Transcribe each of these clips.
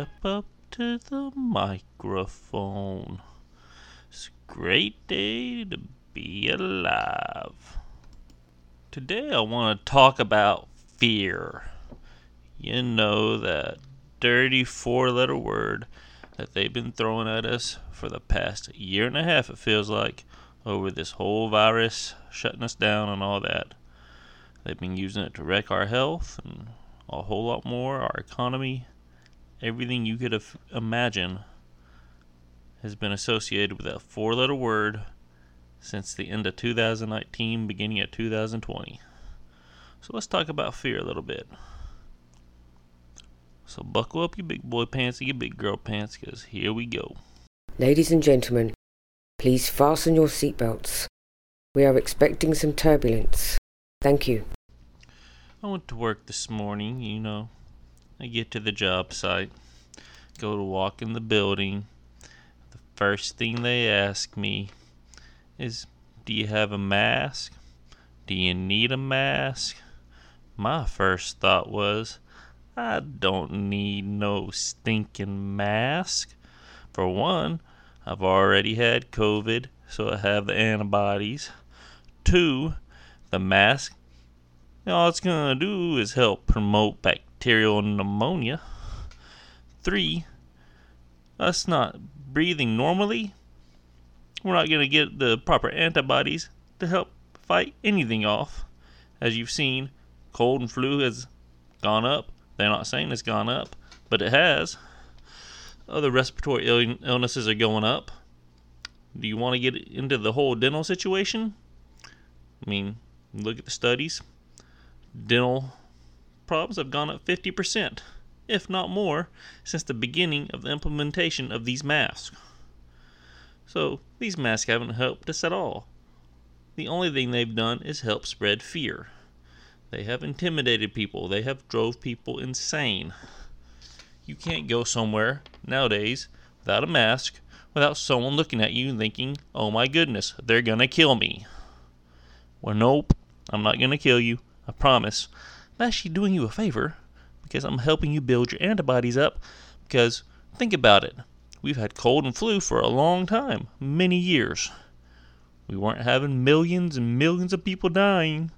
Step Up to the Microphone. It's a great day to be alive. Today I want to talk about fear. You know that dirty four letter word that they've been throwing at us for the past year and a half, it feels like, over this whole virus shutting us down and all that. They've been using it to wreck our health and a whole lot more. Our economy, everything you could have imagined, has been associated with that four letter word since the end of 2019, beginning of 2020. So let's talk about fear a little bit. So buckle up your big boy pants and your big girl pants, because here we go. Ladies and gentlemen, please fasten your seatbelts. We are expecting some turbulence. Thank you. I went to work this morning, you know. I get to the job site, go to walk in the building. The first thing they ask me is, Do you have a mask? Do you need a mask? My first thought was, I don't need no stinking mask. For one, I've already had COVID, so I have the antibodies. Two, the mask all it's going to do is help promote bacterial pneumonia. Three, us not breathing normally, we're not going to get the proper antibodies to help fight anything off. As you've seen, cold and flu has gone up. They're not saying it's gone up, but it has. Other respiratory Ill- illnesses are going up. Do you want to get into the whole dental situation? I mean, look at the studies dental problems have gone up 50%, if not more, since the beginning of the implementation of these masks. So, these masks haven't helped us at all. The only thing they've done is help spread fear. They have intimidated people, they have drove people insane. You can't go somewhere nowadays without a mask, without someone looking at you and thinking, oh my goodness, they're gonna kill me. Well, nope, I'm not gonna kill you. I promise. I'm actually doing you a favor because I'm helping you build your antibodies up. Because think about it. We've had cold and flu for a long time, many years. We weren't having millions and millions of people dying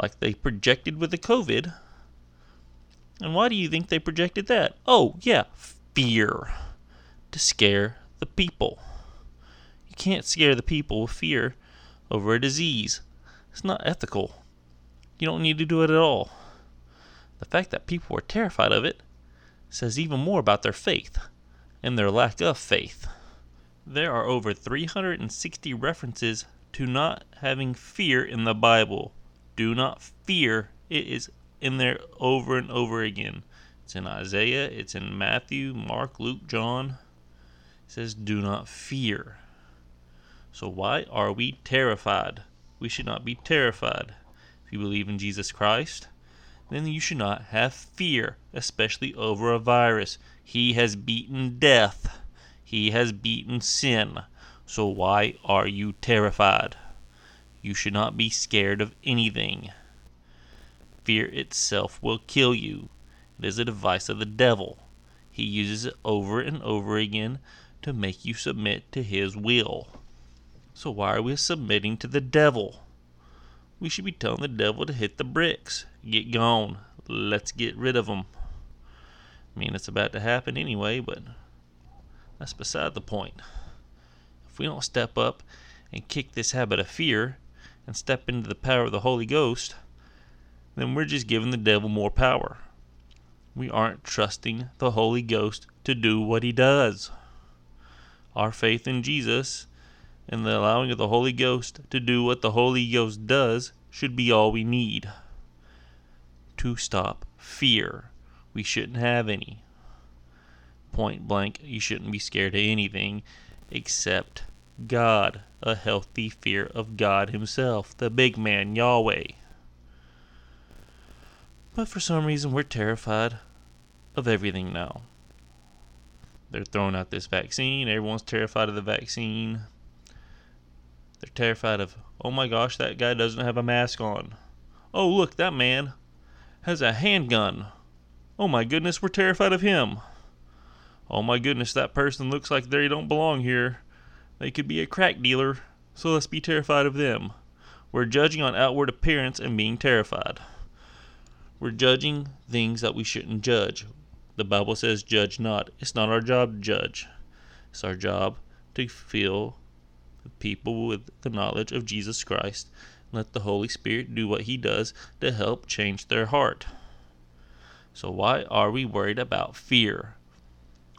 like they projected with the COVID. And why do you think they projected that? Oh, yeah, fear. To scare the people. You can't scare the people with fear over a disease. It's not ethical. You don't need to do it at all. The fact that people were terrified of it says even more about their faith and their lack of faith. There are over 360 references to not having fear in the Bible. Do not fear. It is in there over and over again. It's in Isaiah, it's in Matthew, Mark, Luke, John. It says, Do not fear. So, why are we terrified? We should not be terrified If you believe in Jesus Christ, then you should not have fear, especially over a virus. He has beaten death, He has beaten sin. So why are you terrified? You should not be scared of anything. Fear itself will kill you. It is a device of the devil. He uses it over and over again to make you submit to his will. So why are we submitting to the devil? We should be telling the devil to hit the bricks. Get gone. Let's get rid of them. I mean, it's about to happen anyway, but that's beside the point. If we don't step up and kick this habit of fear and step into the power of the Holy Ghost, then we're just giving the devil more power. We aren't trusting the Holy Ghost to do what he does. Our faith in Jesus and the allowing of the Holy Ghost to do what the Holy Ghost does should be all we need. To stop fear. We shouldn't have any. Point blank, you shouldn't be scared of anything except God, a healthy fear of God Himself, the big man, Yahweh. But for some reason, we're terrified of everything now. They're throwing out this vaccine. Everyone's terrified of the vaccine. They're terrified of, oh my gosh, that guy doesn't have a mask on. Oh, look, that man has a handgun. Oh my goodness, we're terrified of him. Oh my goodness, that person looks like they don't belong here. They could be a crack dealer, so let's be terrified of them. We're judging on outward appearance and being terrified. We're judging things that we shouldn't judge. The Bible says, judge not. It's not our job to judge, it's our job to fill people with the knowledge of Jesus Christ. Let the Holy Spirit do what He does to help change their heart. So, why are we worried about fear?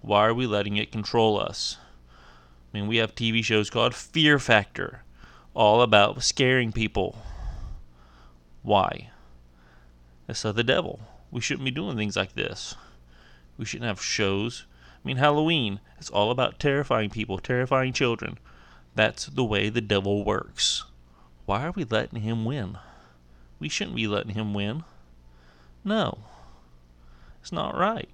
Why are we letting it control us? I mean, we have TV shows called Fear Factor, all about scaring people. Why? It's of the devil. We shouldn't be doing things like this. We shouldn't have shows. I mean, Halloween, it's all about terrifying people, terrifying children. That's the way the devil works. Why are we letting him win? We shouldn't be letting him win. No. It's not right.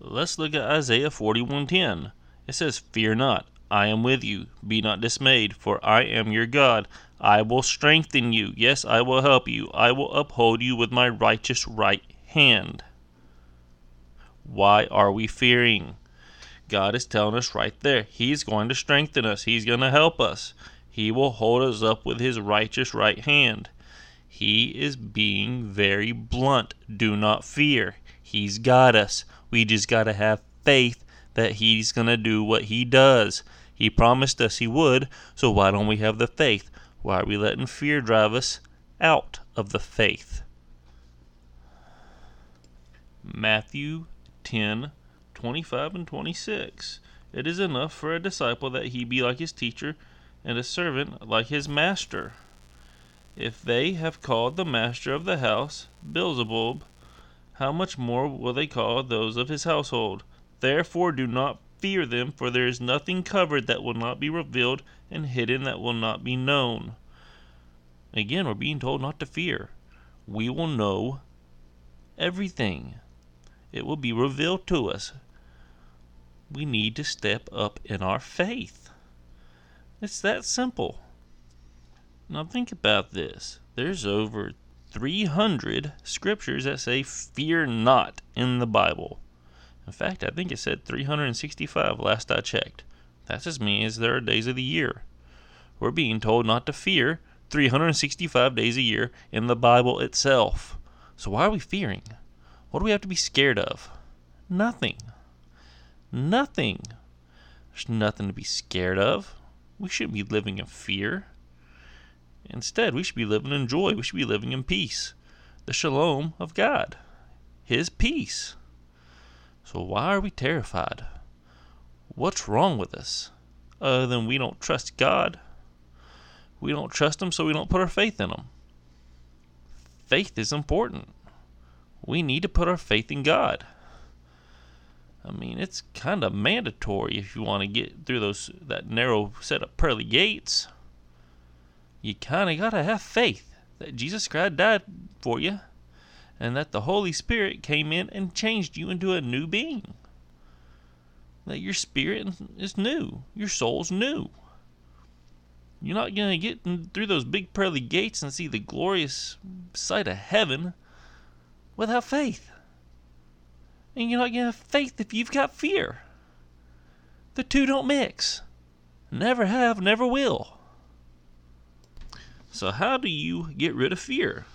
Let's look at Isaiah 41:10. It says, "Fear not, I am with you. Be not dismayed, for I am your God. I will strengthen you. Yes, I will help you. I will uphold you with my righteous right hand." Why are we fearing? God is telling us right there. He's going to strengthen us. He's going to help us. He will hold us up with his righteous right hand. He is being very blunt. Do not fear. He's got us. We just got to have faith that He's going to do what He does. He promised us He would, so why don't we have the faith? Why are we letting fear drive us out of the faith? Matthew 10 25 and 26. It is enough for a disciple that he be like his teacher, and a servant like his master. If they have called the master of the house Beelzebub, how much more will they call those of his household? Therefore do not fear them, for there is nothing covered that will not be revealed, and hidden that will not be known. Again, we're being told not to fear. We will know everything, it will be revealed to us. We need to step up in our faith. It's that simple. Now think about this. There's over 300 scriptures that say fear not in the Bible. In fact, I think it said 365 last I checked. That's as many as there are days of the year. We're being told not to fear 365 days a year in the Bible itself. So why are we fearing? What do we have to be scared of? Nothing. Nothing. There's nothing to be scared of. We shouldn't be living in fear. Instead, we should be living in joy. We should be living in peace. The shalom of God. His peace. So why are we terrified? What's wrong with us? Other than we don't trust God. We don't trust Him, so we don't put our faith in Him. Faith is important. We need to put our faith in God. I mean, it's kind of mandatory if you want to get through those that narrow set of pearly gates you kind of got to have faith that Jesus Christ died for you and that the Holy Spirit came in and changed you into a new being. That your spirit is new, your soul's new. You're not going to get through those big pearly gates and see the glorious sight of heaven without faith. And you're not going to have faith if you've got fear. The two don't mix. Never have, never will. So, how do you get rid of fear?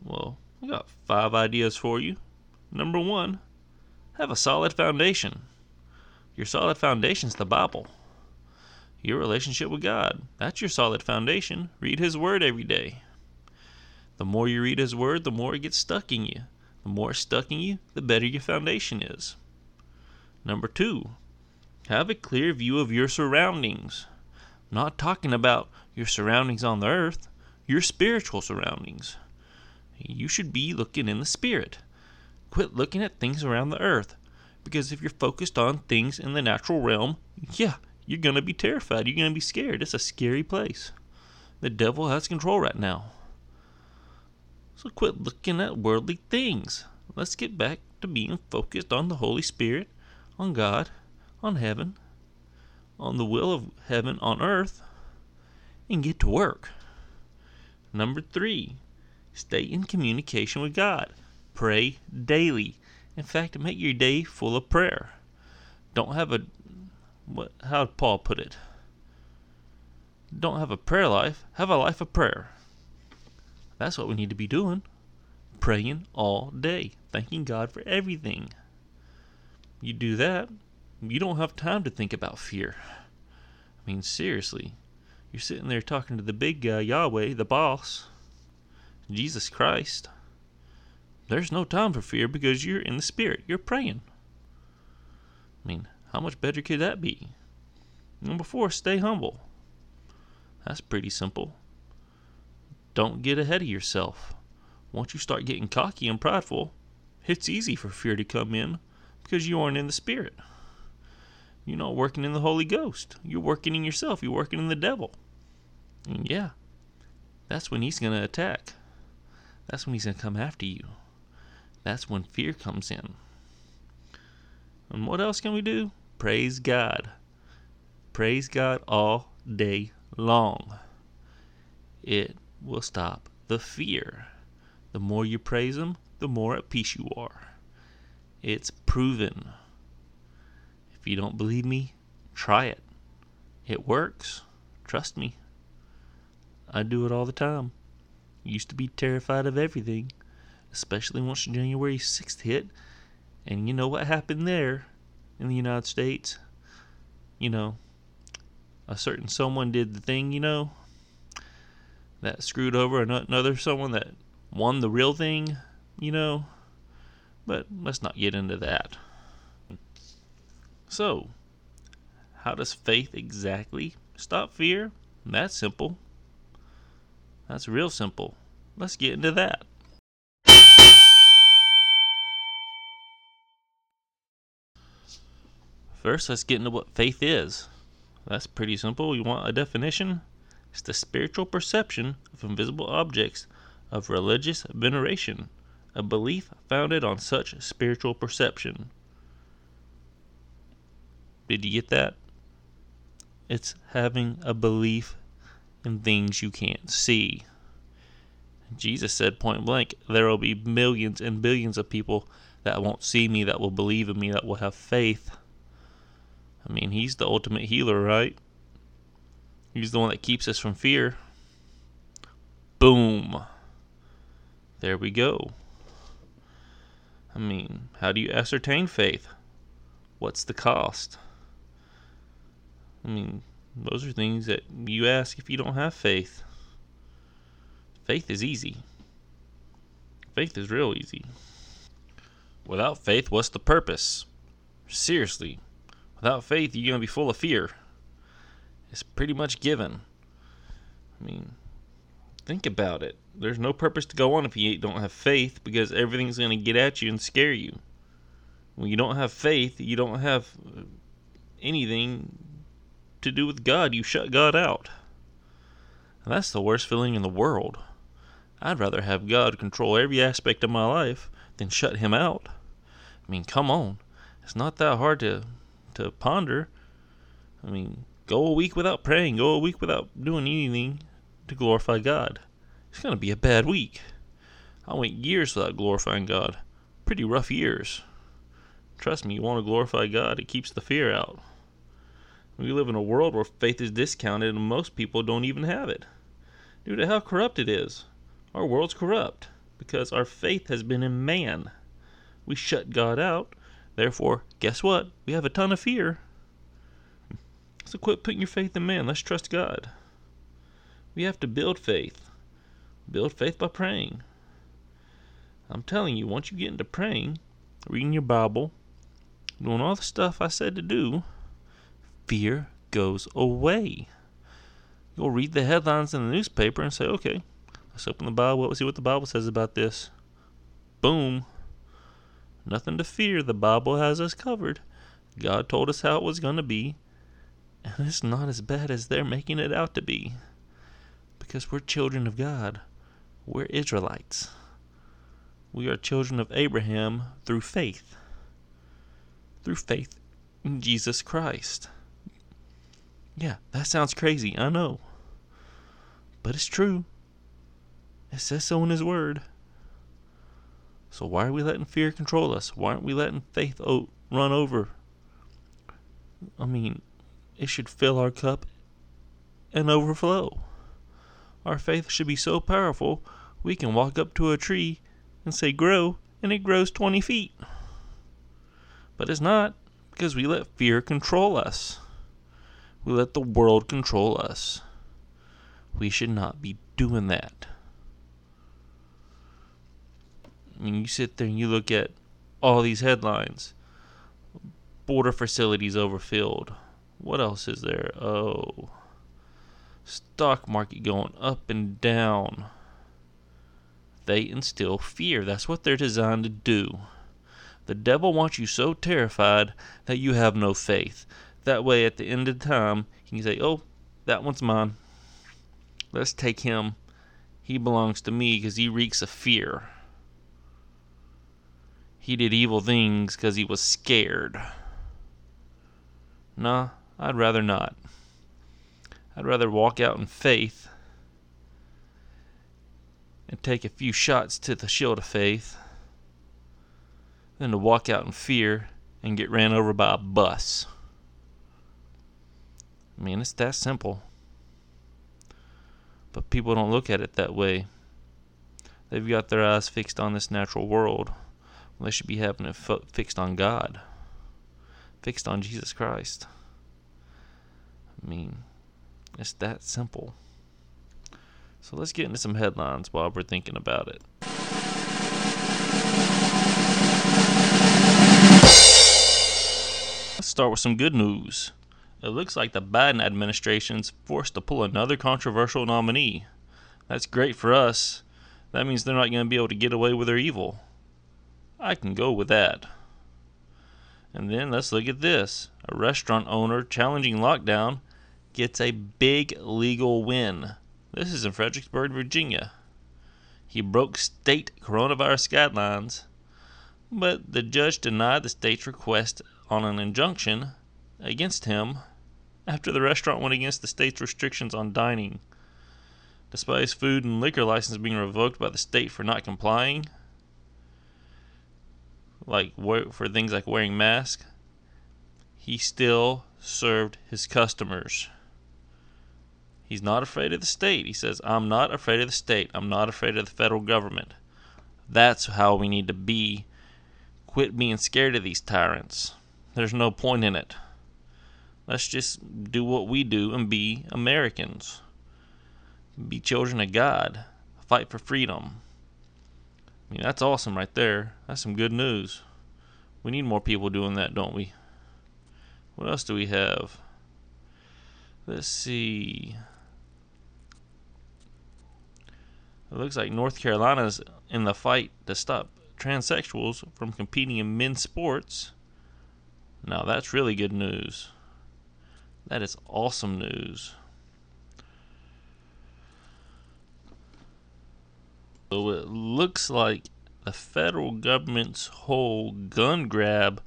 Well, I got five ideas for you. Number one, have a solid foundation. Your solid foundation is the Bible. Your relationship with God. That's your solid foundation. Read His Word every day. The more you read His Word, the more it gets stuck in you. The more it's stuck in you, the better your foundation is. Number two, have a clear view of your surroundings. I'm not talking about your surroundings on the earth, your spiritual surroundings. You should be looking in the spirit. Quit looking at things around the earth. Because if you're focused on things in the natural realm, yeah, you're going to be terrified. You're going to be scared. It's a scary place. The devil has control right now. So quit looking at worldly things. Let's get back to being focused on the Holy Spirit, on God, on heaven, on the will of heaven on earth, and get to work. Number three, stay in communication with God. Pray daily. In fact, make your day full of prayer. Don't have a what how Paul put it? Don't have a prayer life, have a life of prayer. That's what we need to be doing. Praying all day, thanking God for everything. You do that, you don't have time to think about fear. I mean, seriously. You're sitting there talking to the big guy, Yahweh, the boss, Jesus Christ. There's no time for fear because you're in the Spirit. You're praying. I mean, how much better could that be? Number four, stay humble. That's pretty simple. Don't get ahead of yourself. Once you start getting cocky and prideful, it's easy for fear to come in because you aren't in the Spirit. You're not working in the Holy Ghost. You're working in yourself. You're working in the devil. And yeah, that's when he's going to attack. That's when he's going to come after you. That's when fear comes in. And what else can we do? Praise God. Praise God all day long. It will stop the fear. The more you praise Him, the more at peace you are. It's proven. If you don't believe me, try it. It works. Trust me. I do it all the time. Used to be terrified of everything, especially once January 6th hit. And you know what happened there in the United States? You know, a certain someone did the thing, you know, that screwed over another someone that won the real thing, you know. But let's not get into that. So, how does faith exactly stop fear? That's simple. That's real simple. Let's get into that. First, let's get into what faith is. That's pretty simple. You want a definition? It's the spiritual perception of invisible objects of religious veneration, a belief founded on such spiritual perception. Did you get that? It's having a belief in things you can't see. Jesus said point blank, there will be millions and billions of people that won't see me, that will believe in me, that will have faith. I mean, he's the ultimate healer, right? He's the one that keeps us from fear. Boom. There we go. I mean, how do you ascertain faith? What's the cost? I mean, those are things that you ask if you don't have faith. Faith is easy. Faith is real easy. Without faith, what's the purpose? Seriously, without faith, you're going to be full of fear. It's pretty much given. I mean, think about it. There's no purpose to go on if you don't have faith because everything's going to get at you and scare you. When you don't have faith, you don't have uh, anything to do with God. You shut God out. And that's the worst feeling in the world. I'd rather have God control every aspect of my life than shut him out. I mean, come on. It's not that hard to to ponder. I mean, go a week without praying, go a week without doing anything to glorify God. It's going to be a bad week. I went years without glorifying God. Pretty rough years. Trust me, you want to glorify God, it keeps the fear out. We live in a world where faith is discounted and most people don't even have it. Due to how corrupt it is. Our world's corrupt because our faith has been in man. We shut God out. Therefore, guess what? We have a ton of fear. So quit putting your faith in man. Let's trust God. We have to build faith. Build faith by praying. I'm telling you, once you get into praying, reading your Bible, doing all the stuff I said to do, fear goes away. You'll read the headlines in the newspaper and say, okay, let's open the Bible, let's see what the Bible says about this. Boom. Nothing to fear. The Bible has us covered. God told us how it was going to be. And it's not as bad as they're making it out to be. Because we're children of God. We're Israelites. We are children of Abraham through faith. Through faith in Jesus Christ. Yeah, that sounds crazy, I know. But it's true. It says so in His Word. So why are we letting fear control us? Why aren't we letting faith o- run over? I mean, it should fill our cup and overflow. Our faith should be so powerful we can walk up to a tree and say grow and it grows 20 feet. But it's not because we let fear control us. We let the world control us. We should not be doing that. Mean, you sit there and you look at all these headlines border facilities overfilled. What else is there? Oh, stock market going up and down. They instill fear. That's what they're designed to do. The devil wants you so terrified that you have no faith. That way, at the end of time, he can say, Oh, that one's mine. Let's take him. He belongs to me because he reeks of fear. He did evil things because he was scared. Nah, I'd rather not. I'd rather walk out in faith and take a few shots to the shield of faith than to walk out in fear and get ran over by a bus. I mean, it's that simple. But people don't look at it that way. They've got their eyes fixed on this natural world. They should be having it fixed on God, fixed on Jesus Christ. I mean, it's that simple. So let's get into some headlines while we're thinking about it. Let's start with some good news. It looks like the Biden administration's forced to pull another controversial nominee. That's great for us. That means they're not going to be able to get away with their evil. I can go with that. And then let's look at this. A restaurant owner challenging lockdown gets a big legal win. This is in Fredericksburg, Virginia. He broke state coronavirus guidelines, but the judge denied the state's request on an injunction against him after the restaurant went against the state's restrictions on dining. Despite his food and liquor license being revoked by the state for not complying, like for things like wearing masks, he still served his customers. He's not afraid of the state. He says, I'm not afraid of the state. I'm not afraid of the federal government. That's how we need to be. Quit being scared of these tyrants. There's no point in it. Let's just do what we do and be Americans. Be children of God. Fight for freedom. I mean, that's awesome right there. That's some good news. We need more people doing that, don't we? What else do we have? Let's see. It looks like North Carolina's in the fight to stop transsexuals from competing in men's sports. Now that's really good news. That is awesome news. So it looks like the federal government's whole gun grab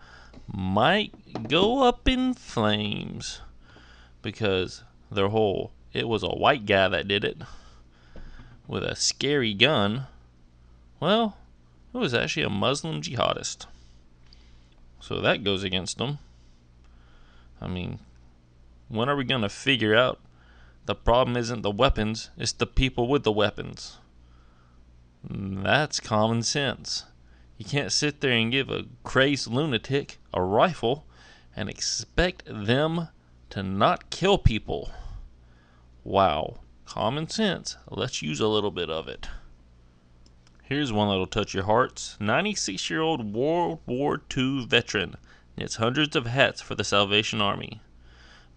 might go up in flames because their whole it was a white guy that did it with a scary gun. Well, it was actually a Muslim jihadist. So that goes against them. I mean, when are we going to figure out the problem isn't the weapons, it's the people with the weapons? That's common sense. You can't sit there and give a crazed lunatic a rifle and expect them to not kill people. Wow, common sense. Let's use a little bit of it. Here's one that'll touch your hearts. 96 year old World War II veteran knits hundreds of hats for the Salvation Army.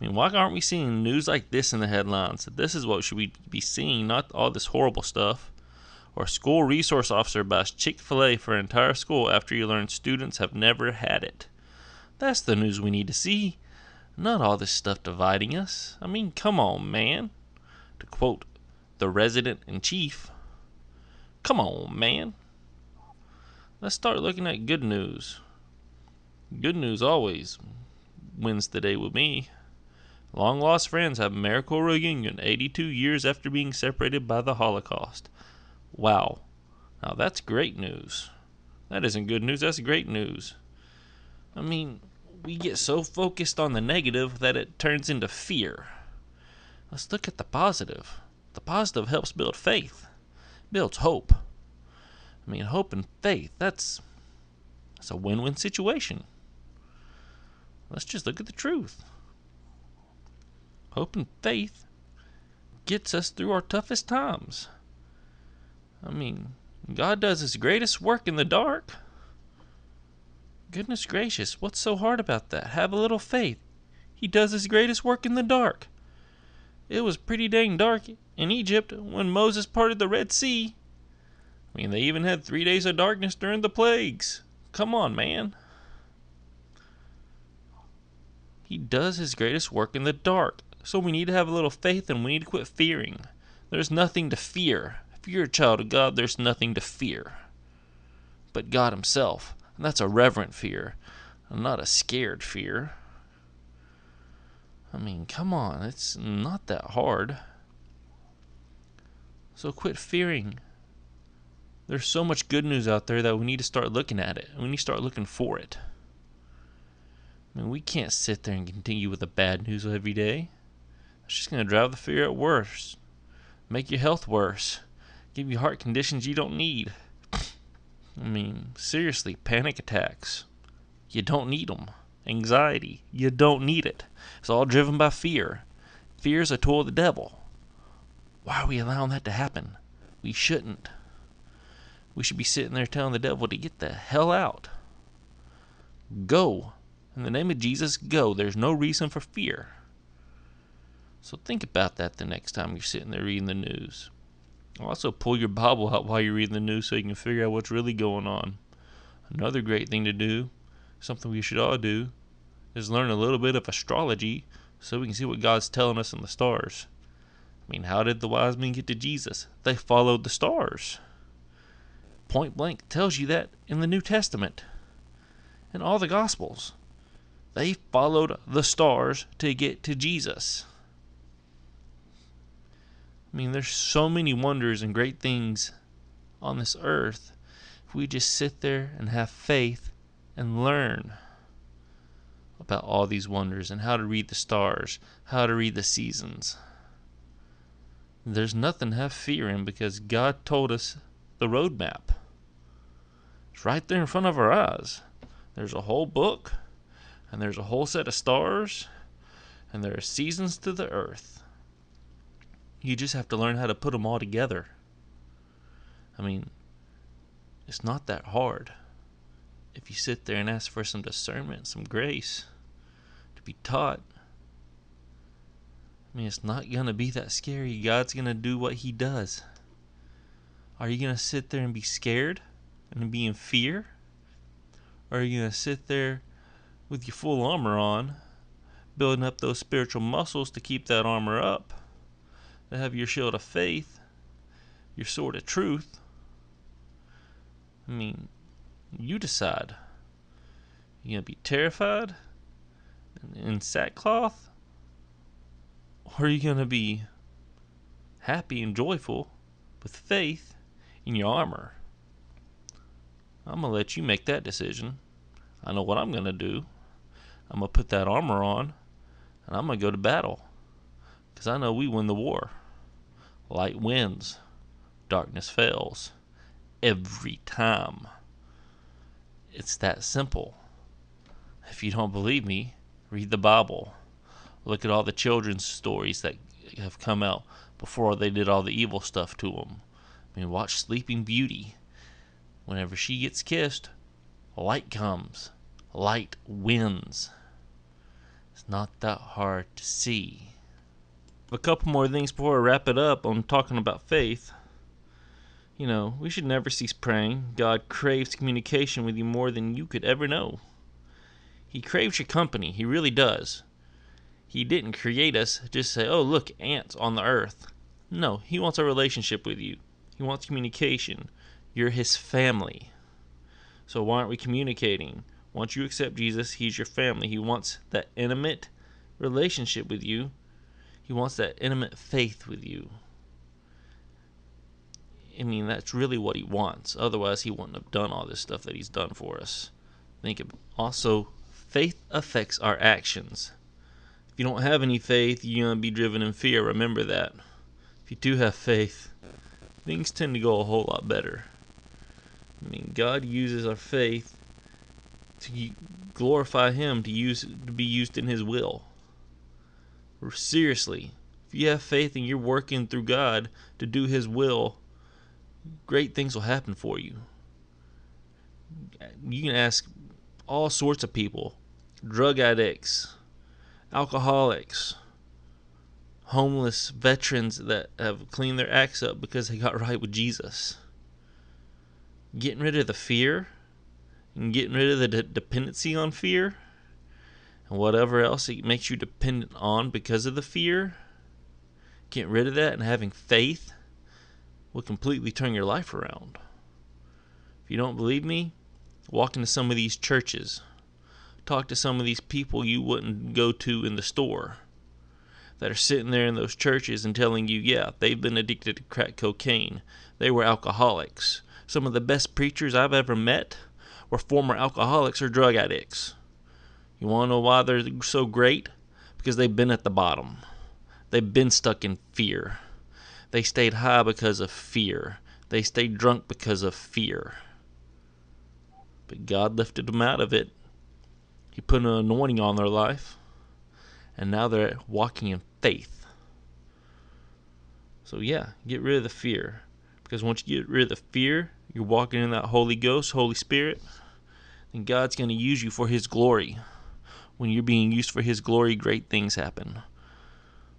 I mean, why aren't we seeing news like this in the headlines? This is what should we be seeing, not all this horrible stuff. Or school resource officer buys Chick fil A for entire school after he learns students have never had it. That's the news we need to see. Not all this stuff dividing us. I mean, come on, man. To quote the resident in chief, Come on, man. Let's start looking at good news. Good news always wins the day with me. Long lost friends have a miracle reunion 82 years after being separated by the Holocaust. Wow. Now that's great news. That isn't good news, that's great news. I mean, we get so focused on the negative that it turns into fear. Let's look at the positive. The positive helps build faith, builds hope. I mean, hope and faith, that's, that's a win win situation. Let's just look at the truth. Hope and faith gets us through our toughest times. I mean, God does his greatest work in the dark. Goodness gracious, what's so hard about that? Have a little faith. He does his greatest work in the dark. It was pretty dang dark in Egypt when Moses parted the Red Sea. I mean, they even had three days of darkness during the plagues. Come on, man. He does his greatest work in the dark. So we need to have a little faith and we need to quit fearing. There's nothing to fear. If you're a child of God, there's nothing to fear but God Himself. And that's a reverent fear, not a scared fear. I mean, come on, it's not that hard. So quit fearing. There's so much good news out there that we need to start looking at it. We need to start looking for it. I mean, we can't sit there and continue with the bad news every day. It's just going to drive the fear at worse, make your health worse, give you heart conditions you don't need. I mean, seriously, panic attacks. You don't need them. Anxiety. You don't need it. It's all driven by fear. Fear is a tool of the devil. Why are we allowing that to happen? We shouldn't. We should be sitting there telling the devil to get the hell out. Go. In the name of Jesus, go. There's no reason for fear. So think about that the next time you're sitting there reading the news. Also, pull your Bible out while you're reading the news so you can figure out what's really going on. Another great thing to do, something we should all do, is learn a little bit of astrology so we can see what God's telling us in the stars. I mean, how did the wise men get to Jesus? They followed the stars. Point blank tells you that in the New Testament, in all the Gospels. They followed the stars to get to Jesus. I mean, there's so many wonders and great things on this earth. If we just sit there and have faith and learn about all these wonders and how to read the stars, how to read the seasons. There's nothing to have fear in because God told us the roadmap. It's right there in front of our eyes. There's a whole book, and there's a whole set of stars, and there are seasons to the earth. You just have to learn how to put them all together. I mean, it's not that hard. If you sit there and ask for some discernment, some grace to be taught, I mean, it's not going to be that scary. God's going to do what He does. Are you going to sit there and be scared and be in fear? Or are you going to sit there with your full armor on, building up those spiritual muscles to keep that armor up? to have your shield of faith, your sword of truth. I mean, you decide. You gonna be terrified and in sackcloth? Or are you gonna be happy and joyful with faith in your armor? I'm gonna let you make that decision. I know what I'm gonna do. I'm gonna put that armor on and I'm gonna go to battle. Because I know we win the war. Light wins, darkness fails. Every time. It's that simple. If you don't believe me, read the Bible. Look at all the children's stories that have come out before they did all the evil stuff to them. I mean, watch Sleeping Beauty. Whenever she gets kissed, light comes. Light wins. It's not that hard to see a couple more things before I wrap it up on talking about faith. You know, we should never cease praying. God craves communication with you more than you could ever know. He craves your company. He really does. He didn't create us just to say, oh, look, ants on the earth. No, He wants a relationship with you. He wants communication. You're His family. So why aren't we communicating? Once you accept Jesus, He's your family. He wants that intimate relationship with you he wants that intimate faith with you. I mean, that's really what he wants. Otherwise, he wouldn't have done all this stuff that he's done for us. Think of also, faith affects our actions. If you don't have any faith, you're going to be driven in fear. Remember that. If you do have faith, things tend to go a whole lot better. I mean, God uses our faith to glorify Him, to use to be used in His will. Seriously, if you have faith and you're working through God to do His will, great things will happen for you. You can ask all sorts of people drug addicts, alcoholics, homeless veterans that have cleaned their acts up because they got right with Jesus. Getting rid of the fear and getting rid of the de- dependency on fear and whatever else it makes you dependent on because of the fear. Getting rid of that and having faith will completely turn your life around. If you don't believe me, walk into some of these churches. Talk to some of these people you wouldn't go to in the store that are sitting there in those churches and telling you, yeah, they've been addicted to crack cocaine. They were alcoholics. Some of the best preachers I've ever met were former alcoholics or drug addicts. You want to know why they're so great? Because they've been at the bottom. They've been stuck in fear. They stayed high because of fear. They stayed drunk because of fear. But God lifted them out of it. He put an anointing on their life. And now they're walking in faith. So, yeah, get rid of the fear. Because once you get rid of the fear, you're walking in that Holy Ghost, Holy Spirit, and God's going to use you for His glory. When you're being used for His glory, great things happen.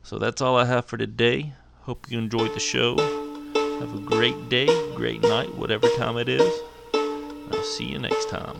So that's all I have for today. Hope you enjoyed the show. Have a great day, great night, whatever time it is. I'll see you next time.